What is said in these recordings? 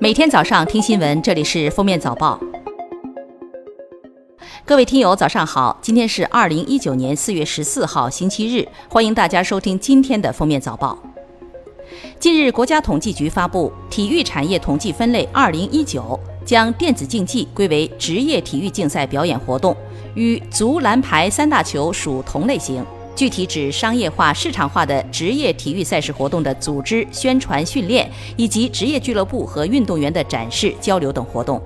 每天早上听新闻，这里是封面早报。各位听友，早上好！今天是二零一九年四月十四号，星期日，欢迎大家收听今天的封面早报。近日，国家统计局发布《体育产业统计分类二零一九》，将电子竞技归为职业体育竞赛表演活动，与足、篮、排三大球属同类型。具体指商业化、市场化的职业体育赛事活动的组织、宣传、训练，以及职业俱乐部和运动员的展示、交流等活动。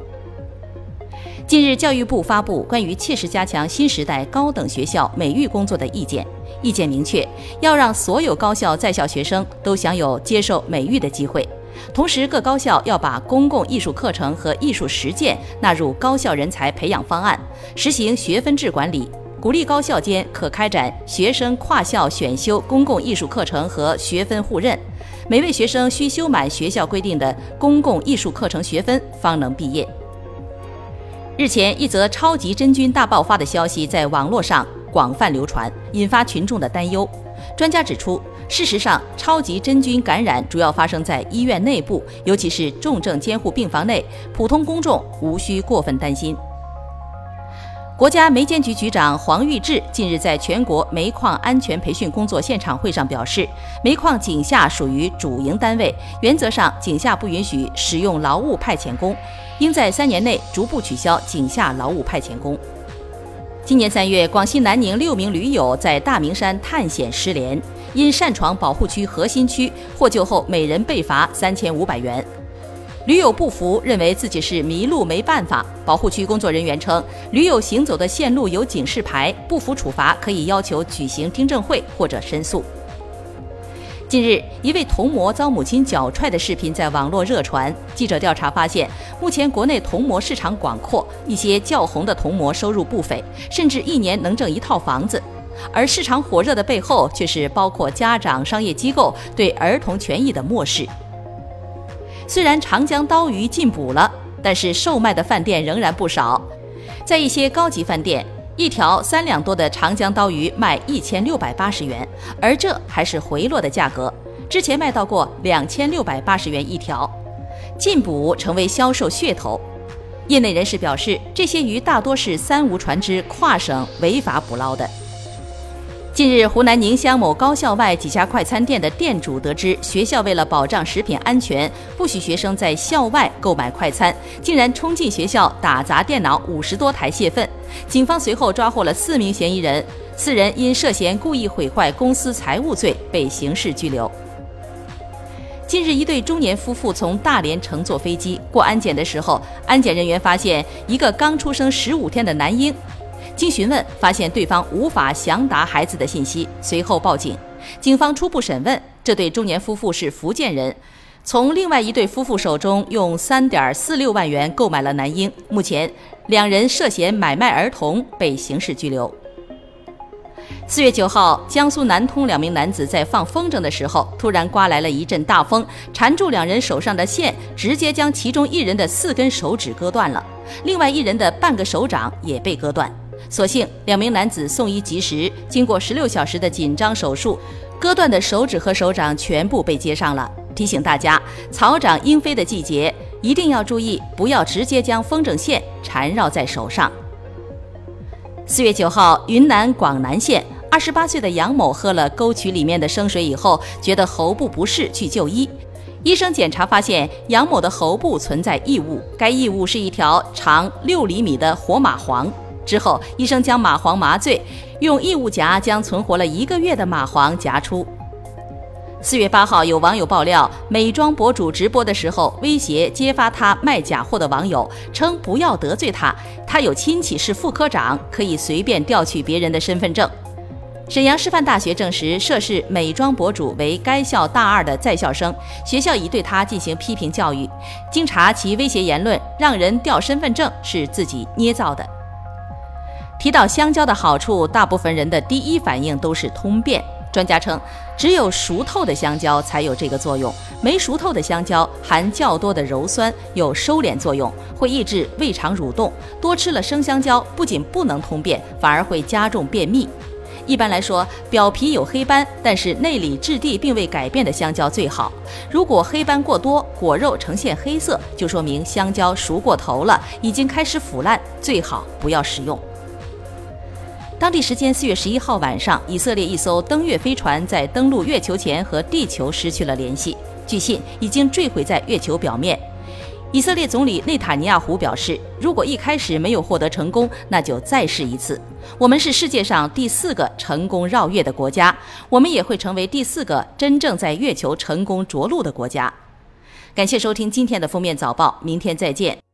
近日，教育部发布关于切实加强新时代高等学校美育工作的意见，意见明确，要让所有高校在校学生都享有接受美育的机会。同时，各高校要把公共艺术课程和艺术实践纳入高校人才培养方案，实行学分制管理。鼓励高校间可开展学生跨校选修公共艺术课程和学分互认，每位学生需修满学校规定的公共艺术课程学分方能毕业。日前，一则超级真菌大爆发的消息在网络上广泛流传，引发群众的担忧。专家指出，事实上，超级真菌感染主要发生在医院内部，尤其是重症监护病房内，普通公众无需过分担心。国家煤监局局长黄玉志近日在全国煤矿安全培训工作现场会上表示，煤矿井下属于主营单位，原则上井下不允许使用劳务派遣工，应在三年内逐步取消井下劳务派遣工。今年三月，广西南宁六名驴友在大明山探险失联，因擅闯保护区核心区，获救后每人被罚三千五百元。驴友不服，认为自己是迷路没办法。保护区工作人员称，驴友行走的线路有警示牌，不服处罚可以要求举行听证会或者申诉。近日，一位童模遭母亲脚踹的视频在网络热传。记者调查发现，目前国内童模市场广阔，一些较红的童模收入不菲，甚至一年能挣一套房子。而市场火热的背后，却是包括家长、商业机构对儿童权益的漠视。虽然长江刀鱼禁捕了，但是售卖的饭店仍然不少。在一些高级饭店，一条三两多的长江刀鱼卖一千六百八十元，而这还是回落的价格。之前卖到过两千六百八十元一条。禁捕成为销售噱头。业内人士表示，这些鱼大多是三无船只跨省违法捕捞的。近日，湖南宁乡某高校外几家快餐店的店主得知，学校为了保障食品安全，不许学生在校外购买快餐，竟然冲进学校打砸电脑五十多台泄愤。警方随后抓获了四名嫌疑人，四人因涉嫌故意毁坏公司财物罪被刑事拘留。近日，一对中年夫妇从大连乘坐飞机过安检的时候，安检人员发现一个刚出生十五天的男婴。经询问，发现对方无法详答孩子的信息，随后报警。警方初步审问，这对中年夫妇是福建人，从另外一对夫妇手中用三点四六万元购买了男婴。目前，两人涉嫌买卖儿童，被刑事拘留。四月九号，江苏南通两名男子在放风筝的时候，突然刮来了一阵大风，缠住两人手上的线，直接将其中一人的四根手指割断了，另外一人的半个手掌也被割断。所幸两名男子送医及时，经过十六小时的紧张手术，割断的手指和手掌全部被接上了。提醒大家，草长莺飞的季节，一定要注意，不要直接将风筝线缠绕在手上。四月九号，云南广南县二十八岁的杨某喝了沟渠里面的生水以后，觉得喉部不适，去就医。医生检查发现，杨某的喉部存在异物，该异物是一条长六厘米的活蚂蟥。之后，医生将蚂蟥麻醉，用异物夹将存活了一个月的蚂蟥夹出。四月八号，有网友爆料，美妆博主直播的时候威胁揭发他卖假货的网友，称不要得罪他，他有亲戚是副科长，可以随便调取别人的身份证。沈阳师范大学证实，涉事美妆博主为该校大二的在校生，学校已对他进行批评教育。经查，其威胁言论让人调身份证是自己捏造的。提到香蕉的好处，大部分人的第一反应都是通便。专家称，只有熟透的香蕉才有这个作用，没熟透的香蕉含较多的鞣酸，有收敛作用，会抑制胃肠蠕动。多吃了生香蕉，不仅不能通便，反而会加重便秘。一般来说，表皮有黑斑，但是内里质地并未改变的香蕉最好。如果黑斑过多，果肉呈现黑色，就说明香蕉熟过头了，已经开始腐烂，最好不要食用。当地时间四月十一号晚上，以色列一艘登月飞船在登陆月球前和地球失去了联系，据信已经坠毁在月球表面。以色列总理内塔尼亚胡表示，如果一开始没有获得成功，那就再试一次。我们是世界上第四个成功绕月的国家，我们也会成为第四个真正在月球成功着陆的国家。感谢收听今天的封面早报，明天再见。